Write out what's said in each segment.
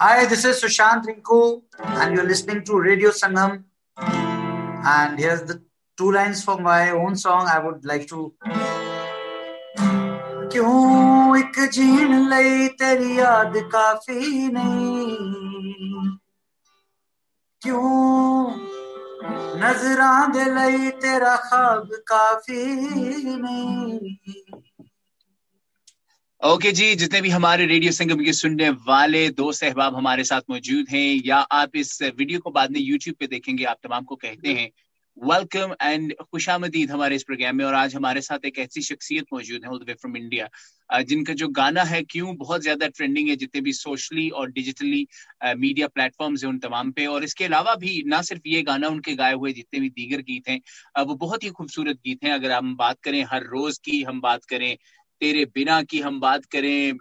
Hi, this is Sushant Rinku, and you're listening to Radio Sangam. And here's the two lines from my own song I would like to. क्यों एक gene लई तेरी याद काफी नहीं क्यों नजरां दे लई तेरा ख्वाब काफी नहीं ओके okay जी, जितने भी हमारे रेडियो संगम के सुनने वाले दोस्त अहबाब हमारे साथ मौजूद हैं, या आप इस वीडियो को बाद में यूट्यूब पे देखेंगे, आप तमाम को कहते हैं वेलकम एंड खुशामदीद हमारे इस प्रोग्राम में, और आज हमारे साथ एक ऐसी शख्सियत मौजूद है वे फ्रॉम इंडिया जिनका जो गाना है, क्यों बहुत ज़्यादा ट्रेंडिंग है, जितने भी सोशली और डिजिटली मीडिया प्लेटफॉर्म्स हैं उन तमाम पे, और इसके अलावा भी ना सिर्फ़ ये गाना उनके गाए हुए जितने भी दीगर गीत हैं वो बहुत ही खूबसूरत गीत हैं। अगर हम बात करें हर रोज की, हम बात करें तेरे बिना की हम बात करें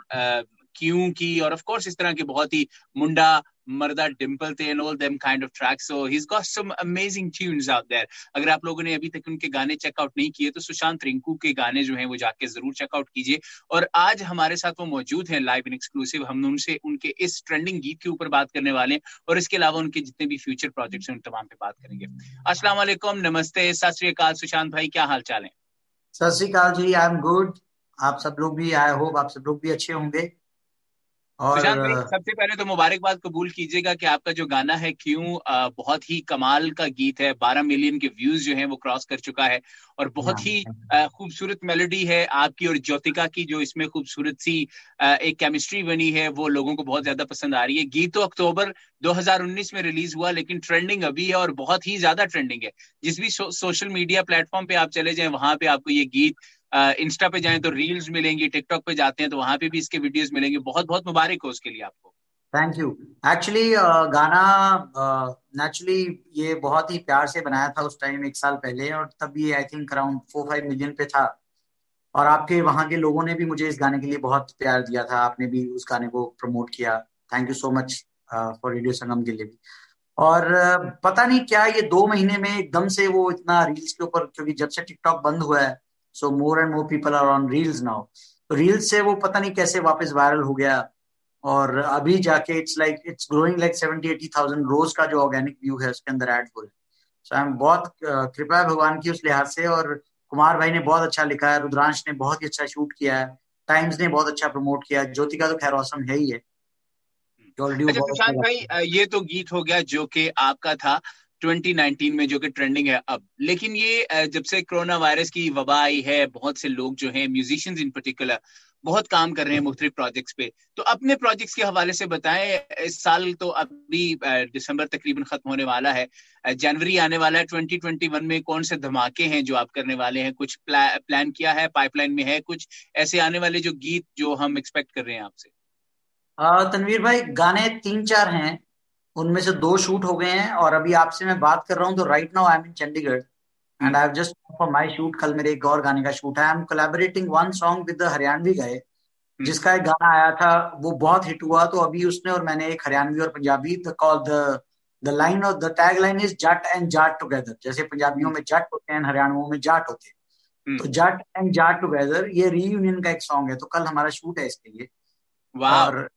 क्यों की? और ऑफ़ कोर्स इस तरह के बहुत ही मुंडा मर्दा डिम्पल थे and all them kind of tracks so he got some amazing tunes out there अगर आप लोगों ने अभी तक उनके गाने चेकआउट नहीं किए तो सुशांत रिंकू के गाने जो हैं वो जाके ज़रूर चेकआउट कीजिए। और आज हमारे साथ वो मौजूद हैं लाइव इन एक्सक्लूसिव हम उनसे, उनके इस ट्रेंडिंग गीत के ऊपर बात करने वाले हैं। और इसके अलावा उनके जितने भी फ्यूचर प्रोजेक्ट्स हैं, उन तमाम पे बात करेंगे। वालेकुम, नमस्ते, सत श्रीकाल सुशांत भाई, क्या हाल चाल है? सत श्रीकाल जी आई एम गुड आप सब लोग भी आई होप आप सब लोग भी अच्छे होंगे। और सबसे पहले तो मुबारकबाद कबूल कीजिएगा कि आपका जो गाना है क्यों बहुत ही कमाल का गीत है। 12 मिलियन के व्यूज़ जो हैं वो क्रॉस कर चुका है और बहुत ही खूबसूरत मेलोडी है आपकी और ज्योतिका की जो इसमें खूबसूरत सी एक केमिस्ट्री बनी है वो लोगों को बहुत ज़्यादा पसंद आ रही है। गीत तो अक्टूबर 2019 में रिलीज़ हुआ लेकिन ट्रेंडिंग अभी है और बहुत ही ज़्यादा ट्रेंडिंग है। जिस भी सो, सोशल मीडिया प्लेटफॉर्म पे आप चले जाए वहाँ पे आपको ये गीत इंस्टा पे जाएँ तो रील्स मिलेंगी टिकटॉक पे जाते हैं तो वहाँ पे भी इसके वीडियोस मिलेंगे। बहुत बहुत मुबारक हो उसके लिए आपको। थैंक यू एक्चुअली गाना नेचुरली uh, ये बहुत ही प्यार से बनाया था उस टाइम एक साल पहले और तब ये I think around four five million पे था। और आपके वहाँ के लोगों ने भी मुझे इस गाने के लिए बहुत प्यार दिया था। आपने भी उस गाने को प्रमोट किया। Thank you so much for radio Sangam के लिए भी। और uh, पता नहीं क्या ये दो महीने में एकदम से वो इतना रील्स के ऊपर क्योंकि जब से टिकटॉक बंद हुआ है so more and more people are on reels now reels से वो पता नहीं कैसे वापस वायरल हो गया। और अभी जाके it's like it's growing like seventy eighty thousand रोज का जो ऑर्गेनिक व्यू है उसके अंदर एड हो सो आई एम बहुत कृपया भगवान की उस लिहाज से और कुमार भाई ने बहुत अच्छा लिखा है रुद्रांश ने बहुत ही अच्छा शूट किया है टाइम्स ने बहुत अच्छा प्रमोट किया है ज्योति का तो खैर औसम है ही है। अच्छा भाई ये तो गीत हो गया जो कि आपका था। 2019 में जो कि ट्रेंडिंग है अब। लेकिन ये जब से कोरोना वायरस की वबा आई है बहुत से लोग जो हैं म्यूजिशियंस इन पर्टिकुलर बहुत काम कर रहे हैं मुख्तलिफ़ प्रोजेक्ट्स पे। तो अपने प्रोजेक्ट्स के हवाले से बताएँ इस साल तो अभी दिसंबर तकरीबन खत्म होने वाला है। जनवरी आने वाला है 2021 में कौन से धमाके हैं जो आप करने वाले हैं? कुछ प्ला, प्लान किया है? पाइपलाइन में है कुछ? ऐसे आने वाले जो गीत जो हम एक्सपेक्ट कर रहे हैं आपसे। तनवीर भाई गाने तीन चार हैं। उनमें से दो शूट हो गए हैं और अभी आपसे मैं बात कर रहा हूँ तो right now I am in Chandigarh and I have just for my shoot कल मेरे एक और गाने का शूट है। I am collaborating one song with the Haryanvi guy जिसका एक गाना आया था वो बहुत हिट हुआ तो अभी उसने और मैंने एक हरियाणवी और Punjabi the call the the line of the tag line is Jatt and Jat together जैसे पंजाबियों में जट होते हैं हरियाणवियों में जाट होते हैं। हम्म। तो जट एंड जाट टुगेदर ये रीयूनियन का एक सॉन्ग है तो कल हमारा शूट है इसके लिए। और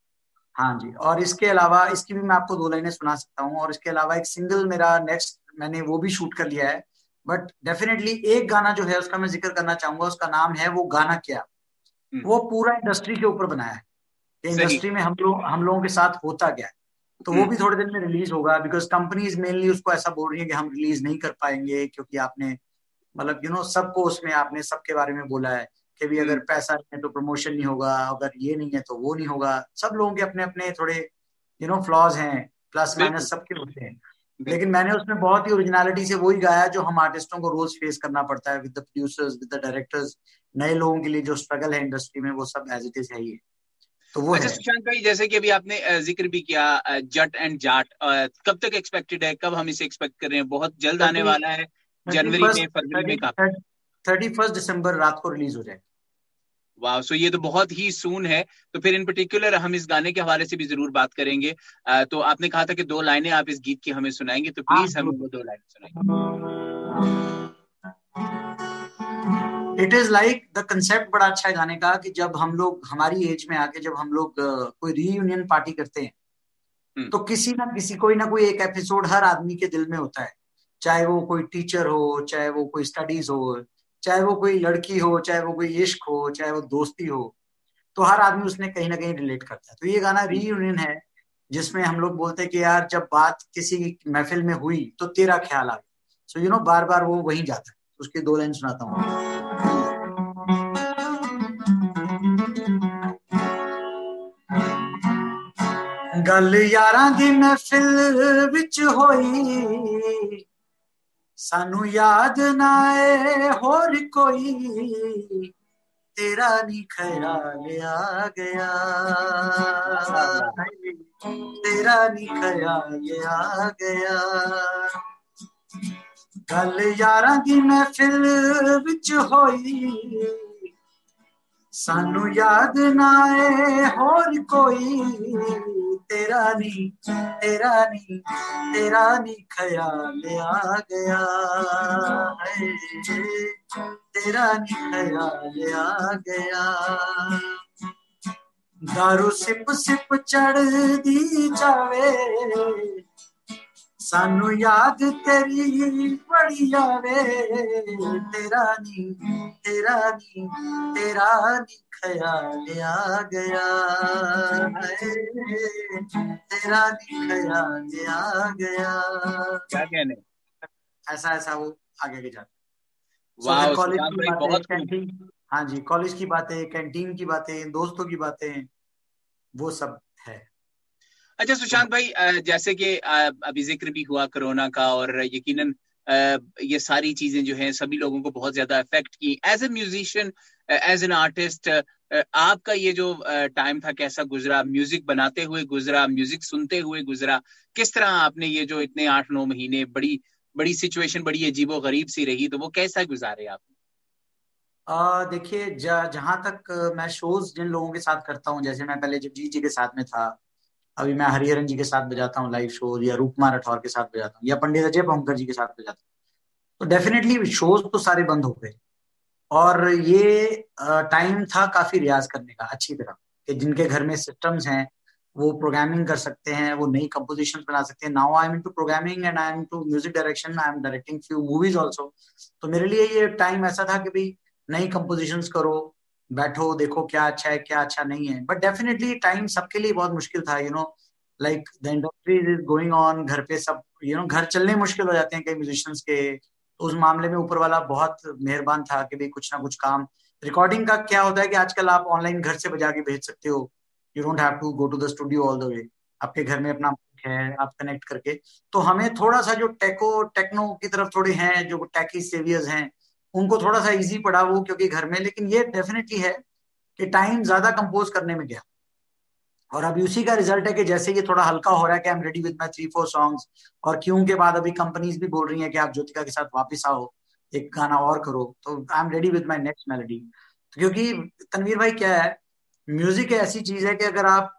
हाँ जी और इसके अलावा इसकी भी मैं आपको दो लाइनें सुना सकता हूँ और इसके अलावा एक सिंगल मेरा नेक्स्ट मैंने वो भी शूट कर लिया है बट डेफिनेटली एक गाना जो है उसका मैं ज़िक्र करना चाहूँगा उसका नाम है वो गाना क्या हम्म। वो पूरा इंडस्ट्री के ऊपर बनाया है इंडस्ट्री में हम लोग हम लोगों के साथ होता क्या है तो वो हम्म। भी थोड़े दिन में रिलीज़ होगा बिकॉज़ कंपनीज़ मेनली उसको ऐसा बोल रही है कि हम रिलीज़ नहीं कर पाएँगे क्योंकि आपने मतलब यू नो सबको उसमें आपने सबके बारे में बोला है कि भी अगर पैसा नहीं है तो प्रमोशन नहीं होगा अगर ये नहीं है तो वो नहीं होगा। सब लोगों के अपने अपने थोड़े यू नो फ्लॉज हैं प्लस माइनस सबके होते हैं। लेकिन मैंने उसमें बहुत ही ओरिजिनलिटी से वही गाया जो हम आर्टिस्टों को रोज फेस करना पड़ता है with the producers with the directors नए लोगों के लिए जो स्ट्रगल है इंडस्ट्री में वो सब एज इट इज़ है ही तो वो अच्छा सुशांत भाई जैसे कि अभी आपने ज़िक्र भी किया जट एंड जाट कब तक एक्सपेक्टेड है कब हम इसे एक्सपेक्ट कर रहे हैं? बहुत जल्द आने वाला है जनवरी में फरवरी में थर्टी फ़र्स्ट दिसंबर रात को रिलीज़ हो जाएगा। वाह सो ये तो बहुत ही सून है। तो फिर इन पर्टिकुलर हम इस गाने के हवाले से भी ज़रूर बात करेंगे। आ, तो आपने कहा था कि दो लाइनें आप इस गीत की हमें सुनाएँगे तो प्लीज़ हमें वो दो लाइनें सुनाएँगे। It is like the concept बड़ा अच्छा है गाने का कि जब हम लोग हमारी एज में आके जब हम लोग कोई रीयूनियन पार्टी करते हैं हम्म। तो किसी ना किसी कोई ना कोई एक एपिसोड हर आदमी के दिल में होता है। चाहे वो कोई टीचर हो चाहे वो कोई स्टडीज़ हो चाहे वो कोई लड़की हो चाहे वो कोई इश्क हो चाहे वो दोस्ती हो तो हर आदमी उसने कहीं ना कहीं रिलेट करता है। तो ये गाना रीयूनियन है जिसमें हम लोग बोलते हैं कि यार जब बात किसी महफिल में हुई तो तेरा ख्याल आ गया। सो यू नो बार बार वो वहीं जाता है। उसके दो लाइन सुनाता हूँ। गल यारां दी महफिल विच होई सानू याद ना आए, होर कोई। तेरा नी ख्याल आ गया। तेरा नी ख्याल आ गया। गल यारां दी महफिल विच होई। सानू याद ना आए, होर कोई। तेरा नी तेरा नी तेरा नी ख्याल आ गया तेरा नी ख्याल आ गया। दारू सिप सिप चढ़ दी जावे। सानू याद तेरी बड़ी आवे। तेरा नी तेरा नी तेरा नी ख्याल आ गया तेरा नी ख्याल आ गया। क्या कहने ऐसा ऐसा वो आगे के जाते। कॉलेज की बातें हाँ जी कॉलेज की बातें कैंटीन की बातें दोस्तों की बातें वो सब। है अच्छा सुशांत भाई जैसे कि अभी ज़िक्र भी हुआ कोरोना का और यकीनन ये सारी चीज़ें जो हैं सभी लोगों को बहुत ज़्यादा इफ़ेक्ट की। As a musician as an artist आपका ये जो टाइम था कैसा गुजरा? म्यूज़िक बनाते हुए गुजरा? म्यूज़िक सुनते हुए गुजरा? किस तरह आपने ये जो इतने आठ, नौ महीने बड़ी बड़ी सिचुएशन बड़ी अजीबो गरीब सी रही तो वो कैसा गुजारे आप? देखिए जहाँ तक मैं शोज़ जिन लोगों के साथ करता हूँ, जैसे मैं पहले जी जी के साथ में था अभी मैं हरिहरन जी के साथ बजाता हूँ लाइव शोज़ या रूपमार राठौर के साथ बजाता हूँ या पंडित अजय पंकर जी के साथ बजाता हूँ। तो डेफिनेटली शोज़ तो सारे बंद हो गए। और ये टाइम था काफ़ी रियाज करने का, अच्छी तरह। कि जिनके घर में सिस्टम्स हैं, वो प्रोग्रामिंग कर सकते हैं, वो नई कंपोजिशन बना सकते हैं। Now I am to programming and I am to music direction I am directing few movies also तो मेरे लिए ये टाइम ऐसा था कि भाई नई कंपोजिशंस करो बैठो देखो क्या अच्छा है क्या अच्छा नहीं है। बट डेफिनेटली टाइम सबके लिए बहुत मुश्किल था you know like the industry is going on घर पे सब यू you नो know, घर चलने मुश्किल हो जाते हैं कई म्यूजिशियंस के। तो उस मामले में ऊपर वाला बहुत मेहरबान था कि भाई कुछ ना कुछ काम। रिकॉर्डिंग का क्या होता है कि आजकल आप ऑनलाइन घर से बजा के भेज सकते हो। You don't have to go to the studio all the way आपके घर में अपना है आप कनेक्ट करके। तो हमें थोड़ा सा जो टेको टेक्नो की तरफ़ थोड़े हैं जो टेकी सेवियर्स हैं उनको थोड़ा सा इजी पड़ा वो क्योंकि घर में, लेकिन ये डेफिनेटली है कि टाइम ज़्यादा कंपोज करने में गया और अभी उसी का रिज़ल्ट है कि जैसे ये थोड़ा हल्का हो रहा है कि I am ready with my three four songs और क्यों के बाद अभी कंपनीज़ भी बोल रही हैं कि आप ज्योतिका के साथ वापस आओ, एक गाना और करो तो I am ready with my next melody क्योंकि तनवीर भाई क्या है म्यूज़िक ऐसी चीज़ है कि अगर आप,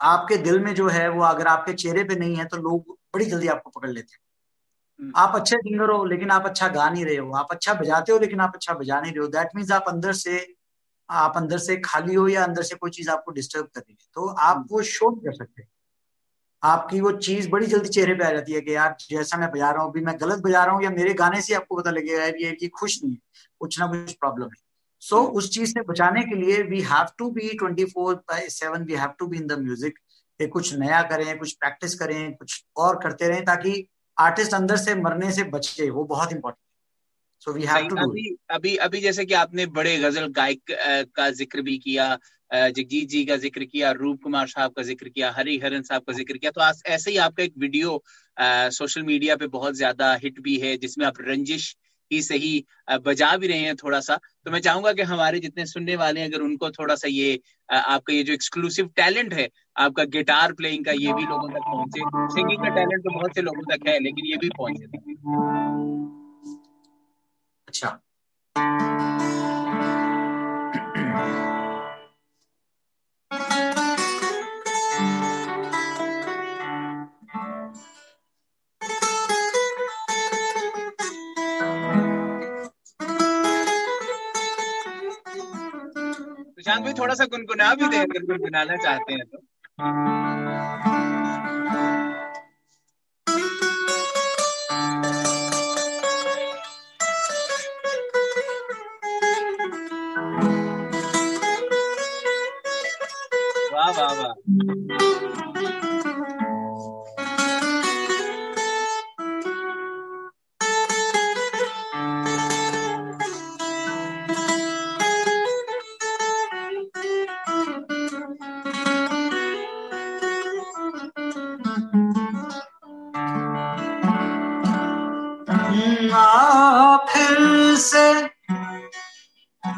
आपके दिल में जो है, वो अगर आपके चेहरे पे नहीं है तो लोग बड़ी जल्दी आपको पकड़ लेते हैं। आप अच्छे सिंगर हो लेकिन आप अच्छा गा नहीं रहे हो। आप अच्छा बजाते हो लेकिन आप अच्छा बजा नहीं रहे हो। दैट मीन्स आप अंदर से आप अंदर से खाली हो या अंदर से कोई चीज़ आपको डिस्टर्ब कर रही है। तो आप हम्म। वो शो नहीं कर सकते। आपकी वो चीज़ बड़ी जल्दी चेहरे पे आ जाती है कि यार जैसा मैं बजा रहा हूँ अभी मैं गलत बजा रहा हूँ या मेरे गाने से आपको पता लगेगा यार ये कि खुश नहीं है। कुछ ना कुछ प्रॉब्लम है। सो so, उस चीज़ से बचाने के लिए we have to be twenty four by seven we have to be in the music कुछ नया करें कुछ प्रैक्टिस करें कुछ और करते रहें ताकि आर्टिस्ट अंदर से मरने से बचे वो बहुत important so we have to अभी अभी अभी जैसे कि आपने बड़े गज़ल गायक का ज़िक्र भी किया जगजीत जी का ज़िक्र किया रूप कुमार साहब का ज़िक्र किया हरि हरन साहब का ज़िक्र किया तो आज ऐसे ही आपका एक वीडियो सोशल मीडिया पे बहुत ज़्यादा हिट भी है जिसमें आप रंजिश ही सही बजा भी रहे हैं थोड़ा सा तो मैं चाहूँगा कि हमारे जितने सुनने वाले हैं अगर उनको थोड़ा सा ये आपका ये जो एक्सक्लूसिव टैलेंट है आपका गिटार प्लेइंग का ये भी लोगों तक पहुँचे। सिंगिंग का टैलेंट तो बहुत से लोगों तक है लेकिन ये भी पहुँचे अच्छा। सुशांत भाई थोड़ा सा गुनगुना भी दे अगर गुनगुनाना चाहते हैं तो। वाह वाह आ फिर से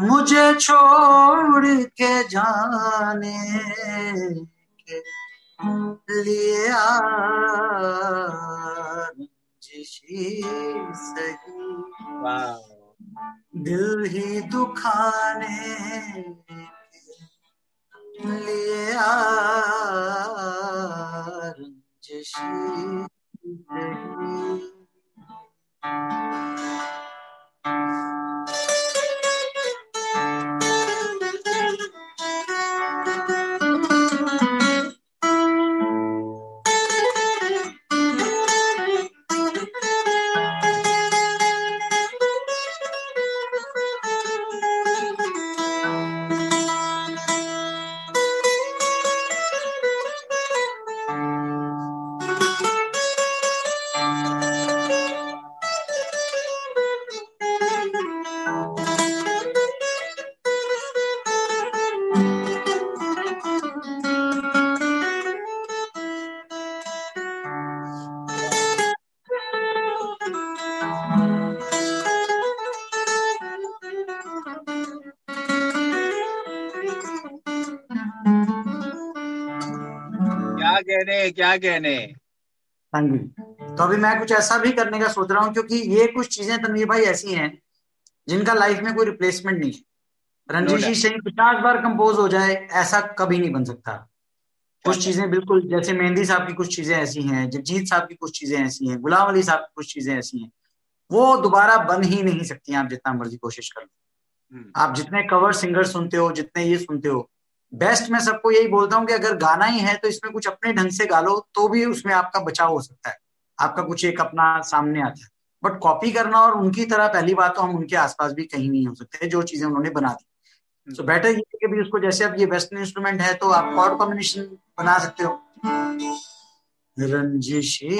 मुझे छोड़ के जाने के लिए सही। दिल ही दुखाने के लिए जिशी सही। क्या क्या कहने? हाँ जी। तो अभी मैं कुछ ऐसा भी करने का सोच रहा हूँ क्योंकि ये कुछ चीज़ें तनवीर भाई ऐसी हैं जिनका लाइफ में कोई रिप्लेसमेंट नहीं है। रंजीशी सिंह पचास बार कंपोज हो जाए ऐसा कभी नहीं बन सकता। कुछ चीज़ें बिल्कुल जैसे मेहंदी साहब की कुछ चीज़ें ऐसी हैं जगजीत साहब की कुछ चीज़ें ऐसी हैं गुलाम अली साहब की कुछ चीज़ें ऐसी हैं। वो दोबारा बन ही नहीं सकती आप जितना मर्ज़ी कोशिश कर लो। आप जितने कवर सिंगर सुनते हो जितने ये सुनते हो बेस्ट मैं सबको यही बोलता हूँ कि अगर गाना ही है तो इसमें कुछ अपने ढंग से गा लो तो भी उसमें आपका बचाव हो सकता है। आपका कुछ एक अपना सामने आता है। बट कॉपी करना और उनकी तरह पहली बात तो हम उनके आसपास भी कहीं नहीं हो सकते जो चीज़ें उन्होंने बना दी। सो बेटर ये कि भी उसको जैसे अब ये वेस्टर्न इंस्ट्रूमेंट है तो आप कॉर्ड कॉम्बिनेशन बना सकते हो। रंजिशी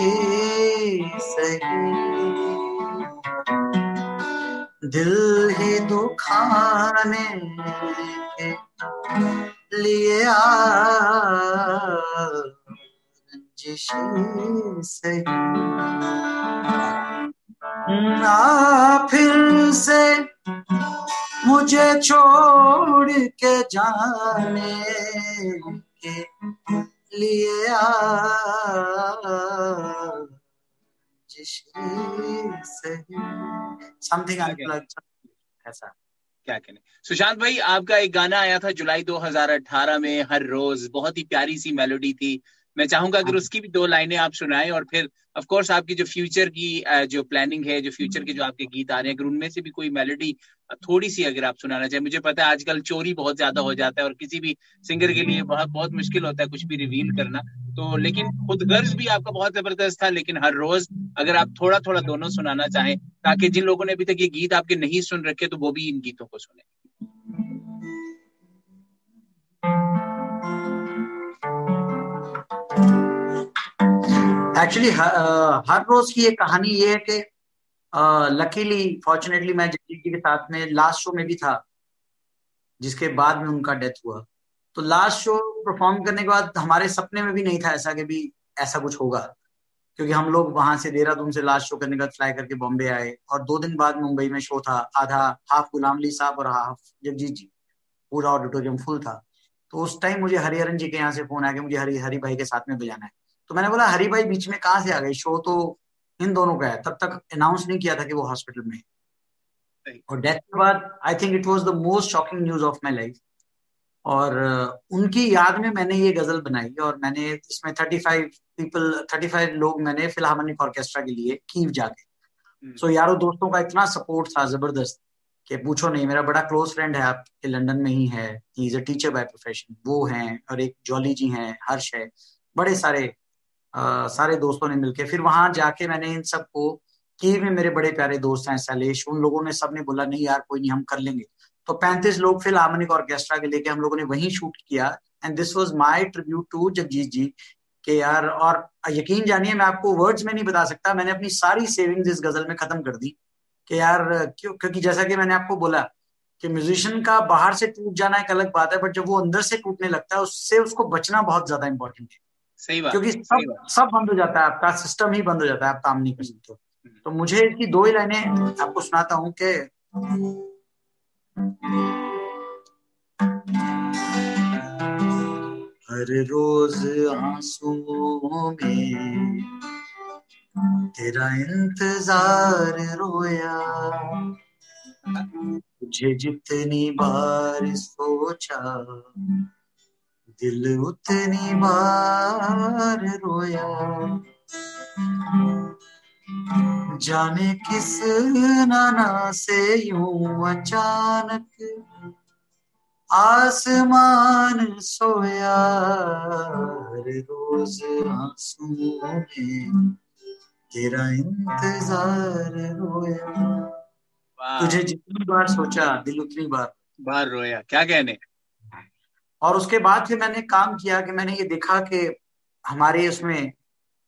सही। दिल ही दुखाने। रंजिशी सही ना फिर से मुझे छोड़ के जाने के लिए समथिंग ऐसा। क्या कहने सुशांत भाई आपका एक गाना आया था जुलाई 2018 में हर रोज। बहुत ही प्यारी सी मेलोडी थी। मैं चाहूँगा अगर उसकी भी दो लाइनें आप सुनाएँ और फिर ऑफ़ कोर्स आपकी जो फ्यूचर की जो प्लानिंग है जो फ्यूचर के जो आपके गीत आ रहे हैं अगर उनमें से भी कोई मेलोडी थोड़ी सी अगर आप सुनाना चाहें। मुझे पता है आजकल चोरी बहुत ज़्यादा हो जाता है और किसी भी सिंगर के लिए बहुत बहुत मुश्किल होता है कुछ भी रिवील करना। तो लेकिन खुद गर्ज भी आपका बहुत ज़बरदस्त था लेकिन हर रोज अगर आप थोड़ा थोड़ा दोनों सुनाना चाहें ताकि जिन लोगों ने अभी तक ये गीत आपके नहीं सुन रखे तो वो भी इन गीतों को सुने। एक्चुअली हर रोज की एक कहानी ये है कि लकीली फॉर्चुनेटली मैं जगजीत जी के साथ में लास्ट शो में भी था, जिसके बाद में उनका डेथ हुआ। तो लास्ट शो परफॉर्म करने के बाद हमारे सपने में भी नहीं था ऐसा कि भी ऐसा कुछ होगा। क्योंकि हम लोग वहाँ से देहरादून से लास्ट शो करने का फ्लाई करके बॉम्बे आए और दो दिन बाद मुंबई में शो था आधा हाफ़ गुलाम अली साहब और हाफ़ जगजीत जी। पूरा ऑडिटोरियम फुल था। तो उस टाइम मुझे हरिहरन जी के यहाँ से फ़ोन आया कि मुझे हरी हरी भाई के साथ में बजाना है। तो मैंने बोला हरी भाई बीच में कहाँ से आ गई शो तो इन दोनों का है। तब तक अनाउंस नहीं किया था कि वो हॉस्पिटल में और डेथ के बाद I think it was the most shocking news of my life और उनकी याद में मैंने ये गज़ल बनाई और मैंने इसमें thirty five people thirty five लोग मैंने फिलहार्मोनिक ऑर्केस्ट्रा के लिए कीव जाके सो so, यारों दोस्तों का इतना सपोर्ट था ज़बरदस्त कि पूछो नहीं मेरा बड़ा क्लोज फ्रेंड है आपके लंदन में ही है he is a teacher by profession वो हैं और एक जॉली जी हैं हर्ष है बड़े सारे आ, सारे दोस्तों ने मिलके फिर वहाँ जाके मैंने इन सबको कीव में मेरे बड़े प्यारे दोस्त हैं शैलेश उन लोगों ने सबने बोला नहीं यार कोई नहीं हम कर लेंगे। तो पैंतीस लोग फिर हार्मोनिक ऑर्केस्ट्रा के लेके हम लोगों ने वहीं शूट किया। And this was my tribute to Jagjit ji के यार और यकीन जानिए मैं आपको वर्ड्स में नहीं बता सकता मैंने अपनी सारी सेविंग्स इस गज़ल में खत्म कर दी कि यार क्यों क्योंकि जैसा कि मैंने आपको बोला कि म्यूजिशियन का बाहर से टूट जाना एक अलग बात है बट जब वो अंदर से टूटने लगता है उससे उसको बचना बहुत ज़्यादा इंपॉर्टेंट है। सही बात क्योंकि सब सब बंद हो जाता है आपका सिस्टम ही बंद हो जाता है आप काम नहीं कर सकते। तो मुझे इसकी दो ही लाइनें आपको सुनाता हूँ कि हर रोज आंसुओं में तेरा इंतज़ार रोया। तुझे जितनी बार सोचा, दिल उतनी बार रोया। जाने किस नाना से यूँ अचानक आसमान सोया रोज आँसू में तेरा इंतज़ार रोया। तुझे जितनी बार सोचा दिल उतनी बार। बार रोया क्या कहने? और उसके बाद फिर मैंने काम किया कि मैंने ये देखा कि हमारे उसमें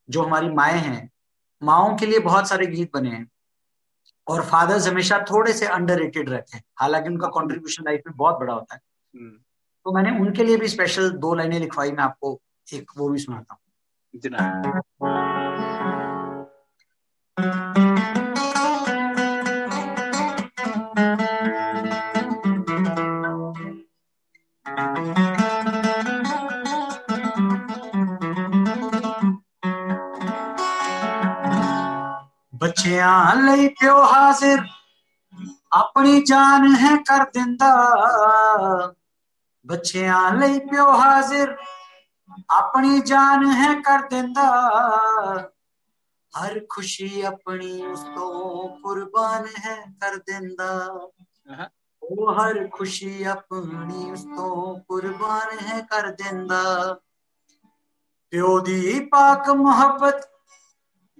जो हमारी माए हैं माओ के लिए बहुत सारे गीत बने हैं। और फादर्स हमेशा थोड़े से अंडर रहते हैं। हालाँकि उनका कॉन्ट्रीब्यूशन लाइफ में बहुत बड़ा होता है। hmm. तो मैंने उनके लिए भी स्पेशल दो लाइनें लिखवाई मैं आपको एक वो भी सुनाता हूँ। ਬੱਚਿਆਂ ਲਈ ਪਿਓ ਹਾਜ਼ਰ ਆਪਣੀ ਜਾਨ ਹੈ ਕਰ ਦਿੰਦਾ ਬੱਚਿਆਂ ਲਈ ਪਿਓ ਹਾਜ਼ਰ ਆਪਣੀ ਜਾਨ ਹੈ ਕਰ ਦਿੰਦਾ ਹਰ ਖੁਸ਼ੀ ਆਪਣੀ ਉਸ ਤੋਂ ਕੁਰਬਾਨ ਹੈ ਕਰ ਦਿੰਦਾ ਉਹ ਹਰ ਖੁਸ਼ੀ ਆਪਣੀ ਉਸ ਤੋਂ ਕੁਰਬਾਨ ਹੈ ਕਰ ਦਿੰਦਾ ਪਿਓ ਦੀ ਪਾਕ ਮੁਹੱਬਤ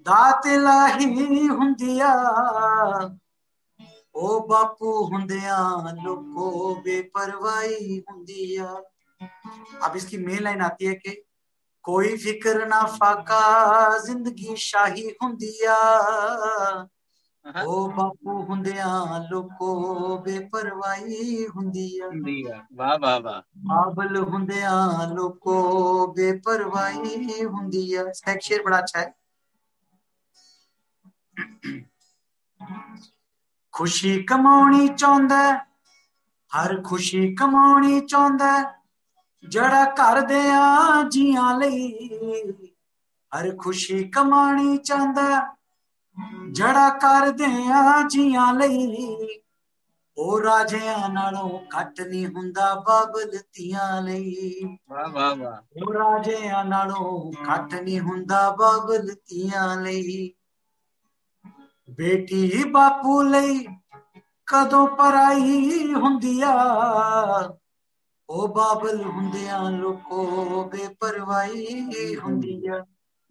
ਦਾਤ ਲਾਹੀ ਹੁੰਦੀਆ ओ बापू हुंदिया लोको बेपरवाही हुंदिया अब इसकी मेन लाइन आती है कि कोई फिक्र ना फाका जिंदगी शाही हुंदिया ओ बापू हुंदिया लोको बेपरवाही हुंदिया वाह वाह वाह बाबल हुंदिया लोको बेपरवाही हुंदिया शेर बड़ा अच्छा है ਖੁਸ਼ੀ ਕਮਾਉਣੀ ਚਾਹੁੰਦਾ ਹਰ ਖੁਸ਼ੀ ਕਮਾਉਣੀ ਚਾਹੁੰਦਾ ਜਿਹੜਾ ਘਰ ਦੇ ਆ ਜੀਆਂ ਲਈ ਹਰ ਖੁਸ਼ੀ ਕਮਾਣੀ ਚਾਹੁੰਦਾ ਜਿਹੜਾ ਘਰ ਦੇ ਆ ਜੀਆਂ ਲਈ ਉਹ ਰਾਜਿਆਂ ਨਾਲੋਂ ਘੱਟ ਨਹੀਂ ਹੁੰਦਾ ਬਾਬਲ ਤੀਆਂ ਲਈ। ਵਾਹ ਵਾਹ ਵਾਹ। ਉਹ ਰਾਜਿਆਂ ਨਾਲੋਂ ਘੱਟ ਨਹੀਂ ਹੁੰਦਾ ਬਾਬਲ ਤੀਆਂ ਲਈ। ਬੇਟੀ ਬਾਪੂ ਲਈ ਕਦੋਂ ਪਰਾਈ ਹੁੰਦੀ ਆ ਉਹ ਬਾਬਲ ਹੁੰਦਿਆਂ ਲੋਕੋ ਬੇਪਰਵਾਹੀ ਹੁੰਦੀ ਆ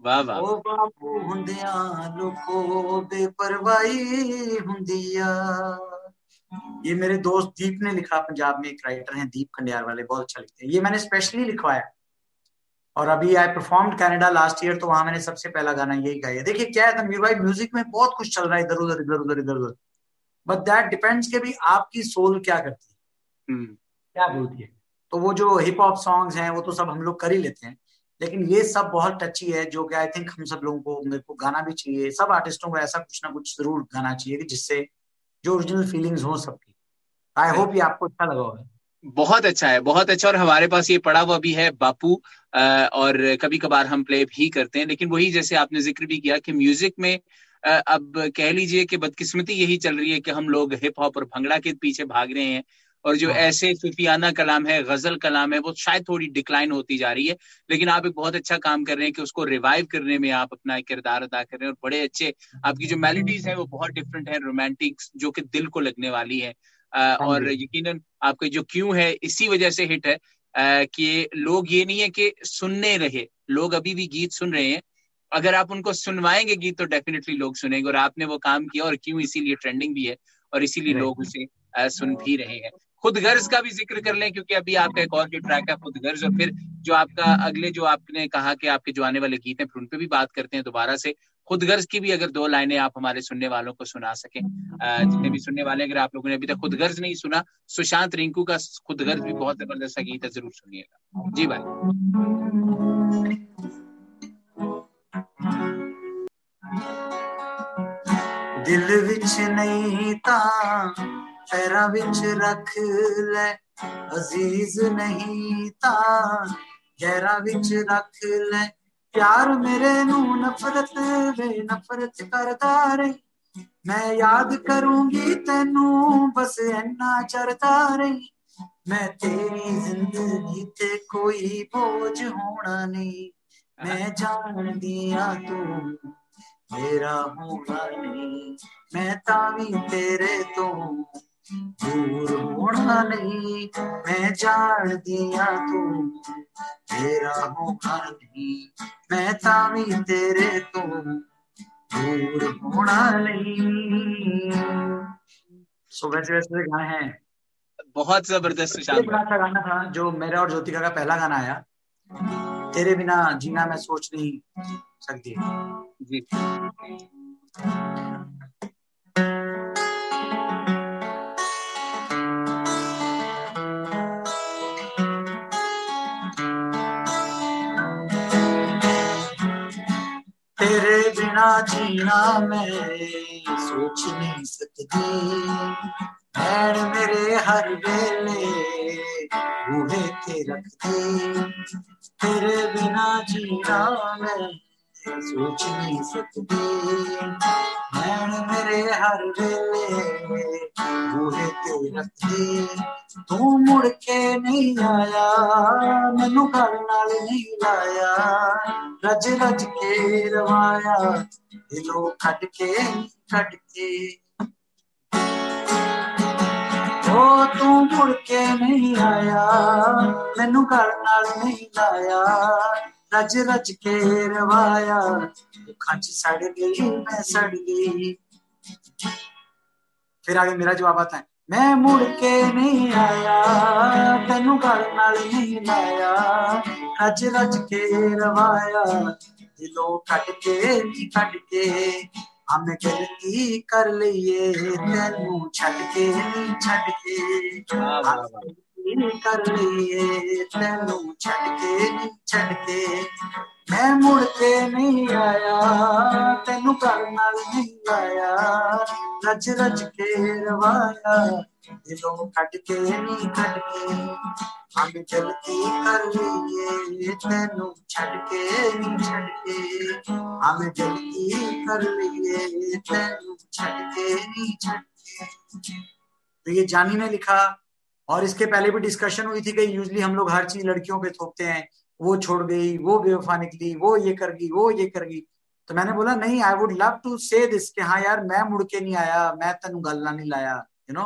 ਵਾਹ ਵਾਹ ਉਹ ਬਾਪੂ ਹੁੰਦਿਆਂ ਲੋਕੋ ਬੇਪਰਵਾਹੀ ਹੁੰਦੀ ਆ ये मेरे दोस्त दीप ने लिखा पंजाब में एक राइटर हैं दीप खंडियार वाले बहुत अच्छा लिखते हैं ये मैंने स्पेशली लिखवाया और अभी I perform Canada last year तो वहाँ मैंने सबसे पहला गाना यही गाया। देखिए क्या है तनवीर भाई म्यूज़िक में बहुत कुछ चल रहा है इधर उधर इधर उधर इधर उधर बट दैट डिपेंड्स के भी आपकी सोल क्या करती है। hmm. क्या बोलती है। तो वो जो हिप हॉप सॉन्ग्स हैं वो तो सब हम लोग कर ही लेते हैं। लेकिन ये सब बहुत टची है जो कि आई थिंक हम सब लोगों को मेरे को गाना भी चाहिए। सब आर्टिस्टों को ऐसा कुछ ना कुछ ज़रूर गाना चाहिए कि जिससे जो ओरिजिनल फीलिंग्स हो सबकी। आई होप ये आपको अच्छा लगा होगा। बहुत अच्छा है बहुत अच्छा। और हमारे पास ये पड़ा हुआ भी है बापू और कभी कभार हम प्ले भी करते हैं। लेकिन वही जैसे आपने ज़िक्र भी किया कि म्यूज़िक में अब कह लीजिए कि बदकिस्मती यही चल रही है कि हम लोग हिप हॉप और भंगड़ा के पीछे भाग रहे हैं। और जो हाँ। ऐसे सूफियाना कलाम है गज़ल कलाम है वो शायद थोड़ी डिक्लाइन होती जा रही है। लेकिन आप एक बहुत अच्छा काम कर रहे हैं कि उसको रिवाइव करने में आप अपना किरदार अदा कर रहे हैं। और बड़े अच्छे आपकी जो मेलोडीज है वो बहुत डिफरेंट है रोमांटिक जो कि दिल को लगने वाली है हाँ। और यकीनन आपके जो क्यों है इसी वजह से हिट है। कि लोग ये नहीं है कि सुनने रहे। लोग अभी भी गीत सुन रहे हैं। अगर आप उनको सुनवाएँगे गीत तो डेफिनेटली लोग सुनेंगे। और आपने वो काम किया और क्यों इसीलिए ट्रेंडिंग भी है और इसीलिए लोग उसे सुन भी रहे हैं। खुद गर्ज का भी ज़िक्र कर लें क्योंकि अभी आपका एक और जो ट्रैक है खुद गर्ज। और फिर जो आपका अगले जो आपने कहा कि आपके जो आने वाले गीत हैं फिर उन पर भी बात करते हैं दोबारा से। खुद गर्ज की भी अगर दो लाइनें आप हमारे सुनने वालों को सुना सकें। जितने भी सुनने वाले अगर आप लोगों ने अभी तक खुदगर्ज नहीं सुना, सुशांत रिंकू का खुद गर्ज भी बहुत ज़बरदस्त गीत है, ज़रूर सुनिएगा। जी भाई। दिल विच नहीं ता पैरा विच रख ले, अज़ीज़ नहीं ता गहरा विच रख ले प्यार मेरे नफरत वे नफरत करदा रही। मैं याद करूँगी तेनू, बस इन्ना चरदा रही। मैं तेरी ज़िंदगी ते कोई बोझ होना नहीं। मैं जान दिया तू, मेरा होगा नहीं। मैं तावी तेरे तो दूर नहीं मैं जान दिया तू मेरा होगा नहीं मैं तावी तेरे तो दूर नहीं। सो वैसे वैसे गाने हैं। बहुत ज़बरदस्त अच्छा गाना था जो मेरा और ज्योतिका का पहला गाना आया। तेरे बिना जीना मैं सोच नहीं सकती। जी। बिना जीना मैं सोच नहीं सकती भैन मेरे, हर वेले बूहे ते रखती तेरे बिना जीना मैं सोच नहीं सकती भैन मेरे, हर वेले बूहे ते रखती तू मुड़ के नहीं आया, मैनू घर नाल नहीं लाया। रज रज के रवाया, दिलों खट के खट के ओ, तू मुड़ के नहीं आया, मैनू घर नाल नहीं लाया। रज रज के रवाया खच सड़ गई, मैं सड़ गई। फिर आगे मेरा जवाब आता है, मैं मुड़ के नहीं आया तेनू गल नाल नहीं लाया। रज रज के रवाया। दिलों कट के जी कट के, हम गलती कर लिए, तेनू छट के छट के कर लिए तेनू छट के नी छट के मैं मुड़ के नहीं आया, तेनू घर रज रज के रवाया कर लिए, तेनू छड़ के नहीं कर लिए, तेनू छड़ के नहीं छड़ के तो ये जानी ने लिखा और इसके पहले भी डिस्कशन हुई थी कि यूजली हम लोग हर चीज़ लड़कियों पे थोपते हैं वो छोड़ गई वो बेवफा निकली वो ये कर गई वो ये कर गई। तो मैंने बोला नहीं I would love to say this कि हाँ यार मैं मुड़ के नहीं आया मैं तेन गलना नहीं लाया यू नो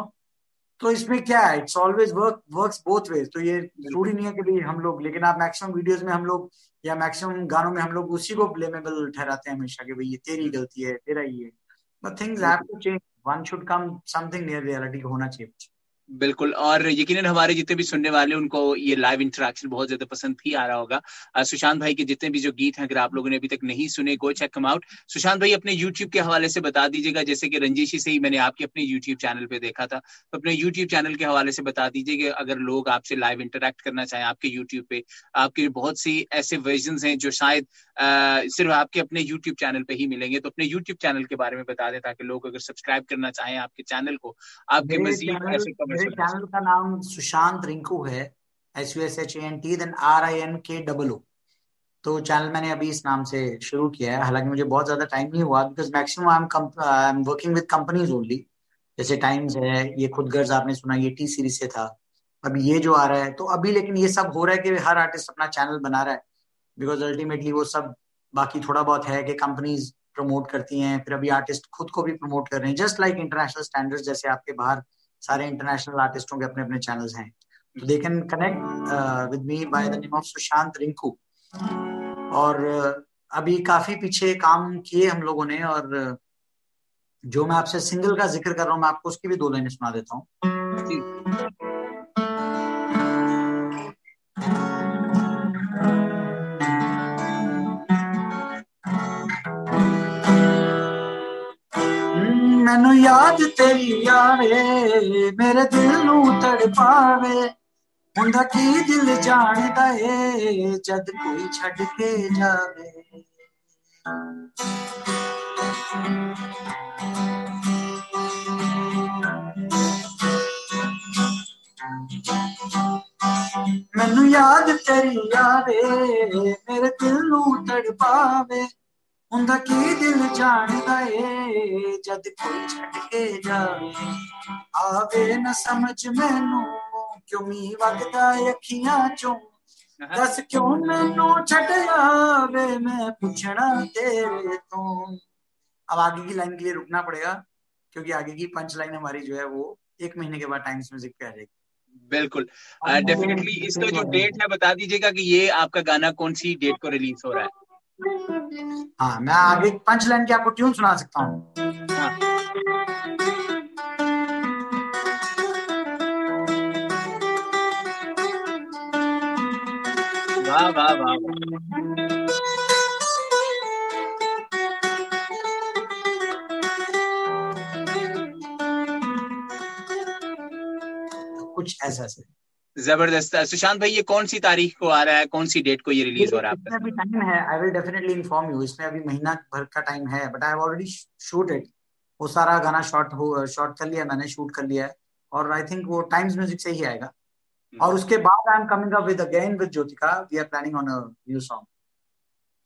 तो इसमें क्या है it's always work works both ways तो ये ज़रूरी नहीं है कि भाई हम लोग लेकिन आप मैक्सिमम वीडियोस में हम लोग या मैक्सिमम गानों में हम लोग उसी को ब्लेमेबल ठहराते हैं हमेशा कि भाई ये तेरी गलती है तेरा ही। है but things have to change one should come something near reality होना चाहिए बिल्कुल और यकीनन हमारे जितने भी सुनने वाले उनको ये लाइव इंटरेक्शन बहुत ज़्यादा पसंद भी आ रहा होगा। सुशांत भाई के जितने भी जो गीत हैं अगर आप लोगों ने अभी तक नहीं सुने go check come out Sushant भाई अपने यूट्यूब के हवाले से बता दीजिएगा जैसे कि रंजीशी से ही मैंने आपके अपने यूट्यूब चैनल पे देखा था। तो अपने यूट्यूब चैनल के हवाले से बता दीजिए कि अगर लोग आपसे लाइव इंटरेक्ट करना चाहें आपके यूट्यूब पे आपके बहुत सी ऐसे वर्जन हैं जो शायद सिर्फ़ आपके अपने यूट्यूब चैनल पे ही मिलेंगे। तो अपने यूट्यूब चैनल के बारे में बता दें ताकि लोग अगर सब्सक्राइब करना चाहें आपके चैनल को आपके मजीद ऐसे चैनल का नाम सुशांत रिंकू है S U S H N T then R I N K double O तो चैनल मैंने अभी इस नाम से शुरू किया है। हालाँकि मुझे बहुत ज़्यादा टाइम नहीं हुआ because maximum I am working with companies only जैसे टाइम्स है ये खुद गर्ज आपने सुना ये टी सीरीज़ से था। अभी ये जो आ रहा है तो अभी लेकिन ये सब हो रहा है कि हर आर्टिस्ट अपना चैनल बना रहा है। बिकॉज़ अल्टीमेटली वो सब बाकी थोड़ा बहुत है कि कंपनीज़ प्रमोट करती हैं फिर अभी आर्टिस्ट खुद को भी प्रमोट कर रहे हैं। जस्ट लाइक इंटरनेशनल स्टैंडर्ड्स जैसे आपके बाहर सारे इंटरनेशनल आर्टिस्टों के अपने अपने चैनल्स हैं। तो they can connect with me by the name of Sushant Rinku और uh, अभी काफ़ी पीछे काम किए हम लोगों ने और uh, जो मैं आपसे सिंगल का ज़िक्र कर रहा हूँ मैं आपको उसकी भी दो लाइनें सुना देता हूँ। मैनू याद तेरी आवे, मेरे दिल नू तड़पावे। हुंदा की दिल जानदा ए जद कोई छड़ के जावे। मैनू याद तेरी आवे, मेरे दिल नू तड़पावे। हुंदा की दिल जानदा ए जद कोई छड़ के जावे आवे न समझ मैनू क्यों मी वगदा अखियाँ चों? दस क्यों मैनू छड़या वे मैं पूछना तेरे तो? अब आगे की लाइन के लिए रुकना पड़ेगा क्योंकि आगे की पंच लाइन हमारी जो है वो एक महीने के बाद टाइम्स म्यूज़िक पे आ जाएगी। बिल्कुल। डेफिनेटली uh, इसका जो डेट है बता दीजिएगा कि ये आपका गाना कौन सी डेट को रिलीज़ हो रहा है? हाँ मैं आगे पंच लाइन की आपको ट्यून सुना सकता हूँ। वाह वाह वाह। कुछ ऐसा से। ज़बरदस्त सुशांत भाई ये कौन सी तारीख को आ रहा है? कौन सी डेट को ये रिलीज़ हो रहा है? अभी टाइम है। I will definitely inform you इसमें अभी महीना भर का टाइम है but I have already shoot it वो सारा गाना शॉर्ट हो शॉर्ट कर लिया मैंने शूट कर लिया है। और आई थिंक वो टाइम्स म्यूज़िक से ही आएगा। और उसके बाद I am coming up with again with Jyotika we are planning on a new song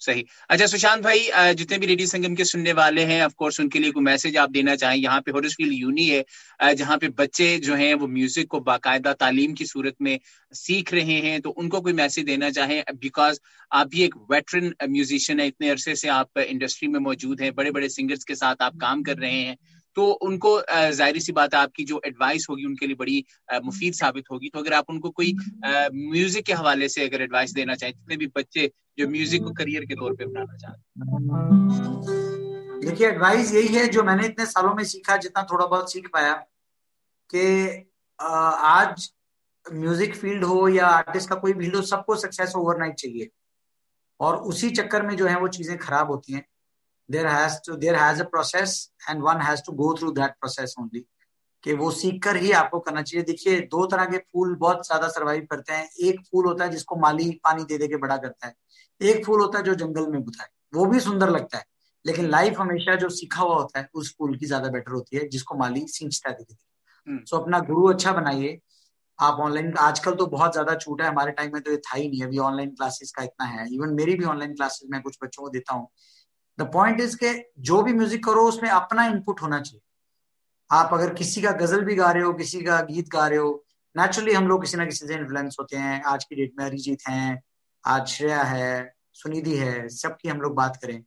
सही। अच्छा सुशांत भाई जितने भी रेडियो संगम के सुनने वाले हैं ऑफ़ कोर्स उनके लिए कोई मैसेज आप देना चाहें। यहाँ पे हॉरिस्फील यूनी है जहाँ पे बच्चे जो हैं, वो म्यूज़िक को बाकायदा तालीम की सूरत में सीख रहे हैं तो उनको कोई मैसेज देना चाहें बिकॉज़ आप भी एक वेटरन म्यूजिशियन है, इतने अरसे से आप इंडस्ट्री में मौजूद हैं बड़े बड़े सिंगर्स के साथ आप काम कर रहे हैं। तो उनको ज़ाहिर सी बात है आपकी जो एडवाइस होगी, उनके लिए बड़ी मुफीद साबित होगी। तो अगर आप उनको कोई म्यूज़िक के हवाले से अगर एडवाइस देना चाहें, जितने भी बच्चे जो म्यूज़िक को करियर के तौर पर अपनाना चाहते हैं। देखिए एडवाइस यही है जो मैंने इतने सालों में सीखा, जितना थोड़ा बहुत सीख पाया, कि आज म्यूज़िक फ़ील्ड हो या आर्टिस्ट का कोई फ़ील्ड हो, सबको सक्सेस ओवरनाइट चाहिए। और उसी चक्कर में जो है वो चीज़ें खराब होती हैं। There has to there has a process and one has to go through that process only. कि वो सीख कर ही आपको करना चाहिए। देखिए दो तरह के फूल बहुत ज़्यादा सरवाइव करते हैं। एक फूल होता है जिसको माली पानी दे दे के बड़ा करता है। एक फूल होता है जो जंगल में बुता है। वो भी सुंदर लगता है। लेकिन लाइफ हमेशा जो सीखा हुआ होता है उस फूल की ज़्यादा बेटर होती है जिसको माली सींचता है धीरे धीरे। सो अपना गुरु अच्छा बनाइए। आप ऑनलाइन आजकल तो बहुत ज़्यादा छूट है हमारे टाइम में तो ये था ही नहीं। अभी ऑनलाइन क्लासेस का इतना है। इवन मेरी भी ऑनलाइन क्लासेस मैं कुछ बच्चों को देता हूँ। द पॉइंट इज़ के जो भी म्यूज़िक करो उसमें अपना इनपुट होना चाहिए। आप अगर किसी का गज़ल भी गा रहे हो किसी का गीत गा रहे हो नेचुरली हम लोग किसी ना किसी से इन्फ्लुएंस होते हैं। आज की डेट में अरिजीत हैं आज श्रेया है सुनिधि है सबकी हम लोग बात करें।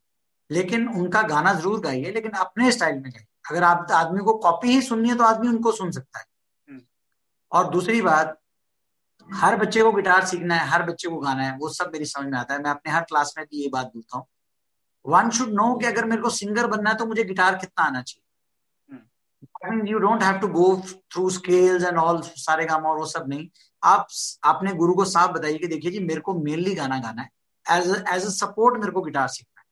लेकिन उनका गाना ज़रूर गाइए लेकिन अपने स्टाइल में गाइए। अगर आप आदमी को कॉपी ही सुननी है तो आदमी उनको सुन सकता है। हम्म। और दूसरी बात हर बच्चे को गिटार सीखना है हर बच्चे को गाना है वो सब मेरी समझ में आता है। मैं अपने हर क्लास में भी ये बात बोलता हूँ। वन शुड नो कि अगर मेरे को सिंगर बनना है तो मुझे गिटार कितना आना चाहिए। You don't have to go through scales and all सारे काम और वो सब नहीं। आप अपने गुरु को साफ़ बताइए कि देखिए जी मेरे को मेनली गाना गाना है। एज एज अ सपोर्ट मेरे को गिटार सीखना है।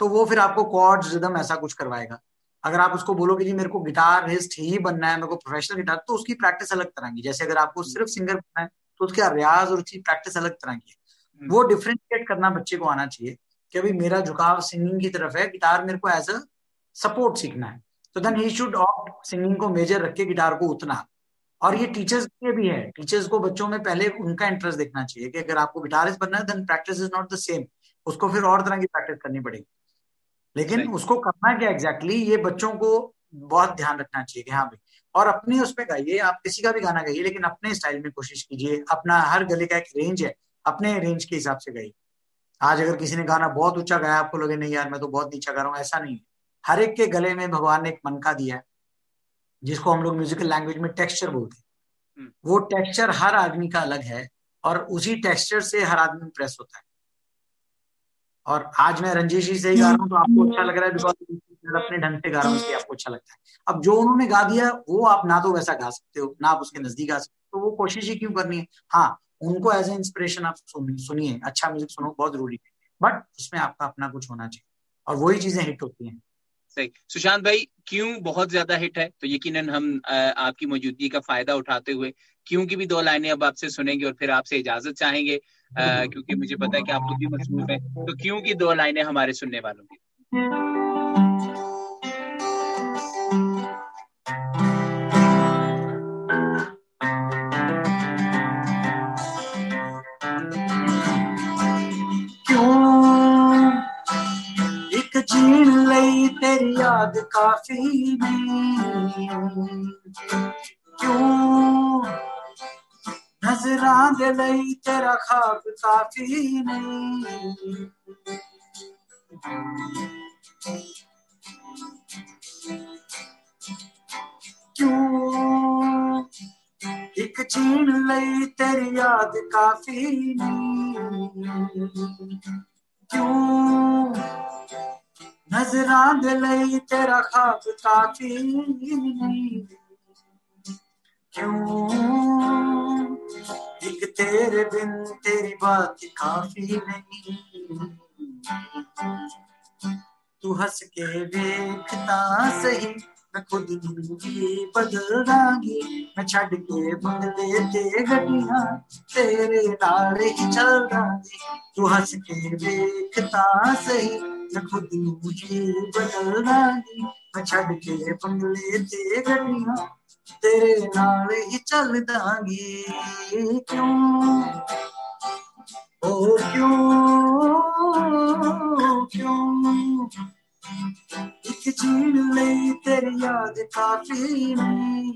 तो वो फिर आपको कॉर्ड रिदम ऐसा कुछ करवाएगा। अगर आप उसको बोलोगे जी मेरे को गिटार हिस्ट ही बनना है मेरे को प्रोफेशनल गिटार तो उसकी प्रैक्टिस अलग तरह की जैसे अगर आपको सिर्फ़ सिंगर बनना है तो उसके रियाज और उसकी प्रैक्टिस अलग तरह की है वो डिफ्रेंशिएट करना बच्चे को आना चाहिए। कि अभी मेरा झुकाव सिंगिंग की तरफ़ है गिटार मेरे को एज अ सपोर्ट सीखना है। तो then he should opt singing को मेजर रख के गिटार को उतना। और ये टीचर्स के भी है। टीचर्स को बच्चों में पहले उनका इंटरेस्ट देखना चाहिए कि अगर आपको गिटारिस्ट बनना है then practice is not the same उसको फिर और तरह की प्रैक्टिस करनी पड़ेगी। लेकिन उसको करना क्या एग्जैक्टली exactly, ये बच्चों को बहुत ध्यान रखना चाहिए कि हाँ भाई। और अपने उसमें गाइए आप किसी का भी गाना गाइए लेकिन अपने स्टाइल में कोशिश कीजिए। अपना हर गले का एक रेंज है। अपने रेंज के हिसाब से गाइए। आज अगर किसी ने गाना बहुत ऊँचा गाया आपको लगे नहीं यार मैं तो बहुत नीचा गा रहा हूँ। ऐसा नहीं है। हर एक के गले में भगवान ने एक मन का दिया है जिसको हम लोग म्यूजिकल लैंग्वेज में टेक्सचर बोलते हैं। हम्म। वो टेक्सचर हर आदमी का अलग है और उसी टेक्सचर से हर आदमी इंप्रेस होता है। और आज मैं रंजीश जी से ही गा रहा हूँ तो आपको अच्छा लग रहा है बिकॉज़ अपने ढंग से गा रहा हूँ इसलिए आपको अच्छा लगता है। अब जो उन्होंने गा दिया वो आप ना तो वैसा गा सकते हो ना आप उसके नज़दीक गा सकते हो तो वो कोशिश ही क्यों करनी है? हाँ उनको एज ए इंस्पिरेशन आप सुनिए। अच्छा म्यूज़िक सुनो, बहुत ज़रूरी है। बट उसमें आपका अपना कुछ होना चाहिए। और वही चीज़ें हिट होती हैं। सही। सुशांत भाई, क्यों बहुत ज़्यादा हिट है? तो यकीनन हम आपकी मौजूदगी का फ़ायदा उठाते हुए क्यों की भी दो लाइनें अब आपसे सुनेंगे और फिर आपसे इजाज़त चाहेंगे क्योंकि मुझे पता है कि आप खुद भी मसरूफ है। तो क्यों की दो लाइनें हमारे सुनने वालों की? तेरी याद काफ़ी नहीं क्यों? नजरा दे लई तेरा खाब काफ़ी नहीं क्यों? एक चीन लई तेरी याद काफ़ी नहीं क्यों? नजरा दिल तेरा खाब काफ़ी क्यों? एक तेरे तू हंस के देखता सही, मैं खुद ज़िंदगी बदल दांगी। मैं छड़ के बंगले ते गड्डियाँ तेरे नाल ही चल दांगी। तू हंस के देखता सही खुद मुझे बदल मैं छड़ के बंगले ते तेरे नाल ही चल दांगी क्यों ओ क्यों क्यों एक ले तेरी याद काफ़ी नहीं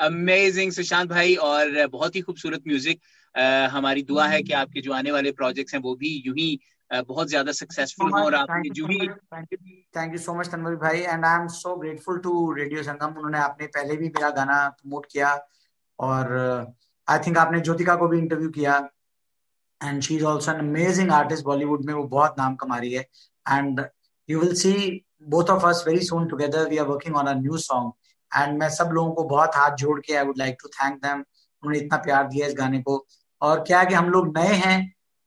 अमेजिंग सुशांत भाई, और बहुत ही खूबसूरत म्यूज़िक हमारी दुआ है कि आपके जो आने वाले प्रोजेक्ट्स हैं, वो भी यूँ ही बहुत ज़्यादा सक्सेसफुल हो और आपने जो भी thank you so much Tanveer भाई and I am so grateful to radio Sangam उन्होंने आपने पहले भी मेरा गाना प्रमोट किया और आई थिंक आपने ज्योतिका को भी इंटरव्यू किया. And she is also an amazing artist Bollywood में. वो बहुत नाम कमा रही है. And you will see both of us very soon together we are working on a new song and मैं सब लोगों को बहुत हाथ जोड़ के I would like to thank them उन्होंने इतना प्यार दिया इस गाने को. और क्या कि हम लोग नए हैं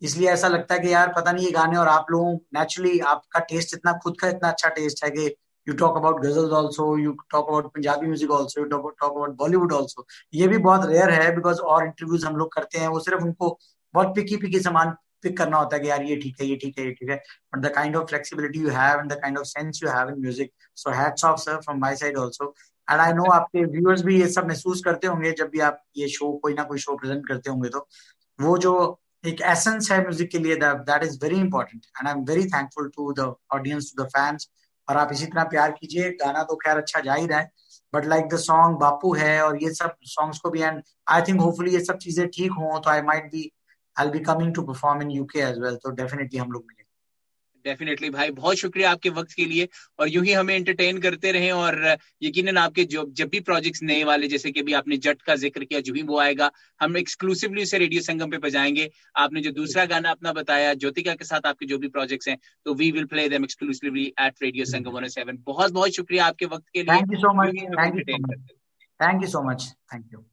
इसलिए ऐसा लगता है कि यार, पता नहीं ये गाने और आप लोगों नेचुरली आपका टेस्ट इतना, खुद का इतना अच्छा टेस्ट है कि you talk about ghazals also you talk about Punjabi music also you talk about Bollywood also ये भी बहुत रेयर है बिकॉज़ और इंटरव्यूज़ हम लोग करते हैं, वो सिर्फ़ उनको बहुत पिकी पिकी सामान पिक करना होता है कि यार ये ठीक है, ये ठीक है, ये ठीक है. But the kind of flexibility you have and the kind of sense you have in music so hats off sir from my side also and I know आपके व्यूअर्स भी ये सब महसूस करते होंगे जब भी आप ये शो कोई ना कोई शो प्रेजेंट करते होंगे तो. वो जो एक एसेंस है म्यूज़िक के लिए that is very important and I am very thankful to the audience to the fans और आप इसी तरह प्यार कीजिए, गाना तो खैर अच्छा जा ही रहा है। But like the song Bapu है और ये सब सॉन्ग्स को भी एंड आई थिंक होपफुली ये सब चीज़ें ठीक हों तो I might be I be coming to perform in UK as well तो डेफिनेटली हम लोग मिलेंगे। डेफिनेटली भाई बहुत शुक्रिया आपके वक्त के लिए और यूँ ही हमें एंटरटेन करते रहे और यकीनन आपके जो जब भी प्रोजेक्ट्स नए वाले जैसे कि अभी आपने जट का ज़िक्र किया जो भी वो आएगा हम एक्सक्लूसिवली उसे रेडियो संगम पे बजाएँगे। आपने जो दूसरा गाना अपना बताया ज्योतिका के साथ आपके जो भी प्रोजेक्ट्स हैं तो we will play them exclusively at radio Sangam one seven बहुत बहुत शुक्रिया आपके वक्त के लिए। Thank you so much thank you so much thank you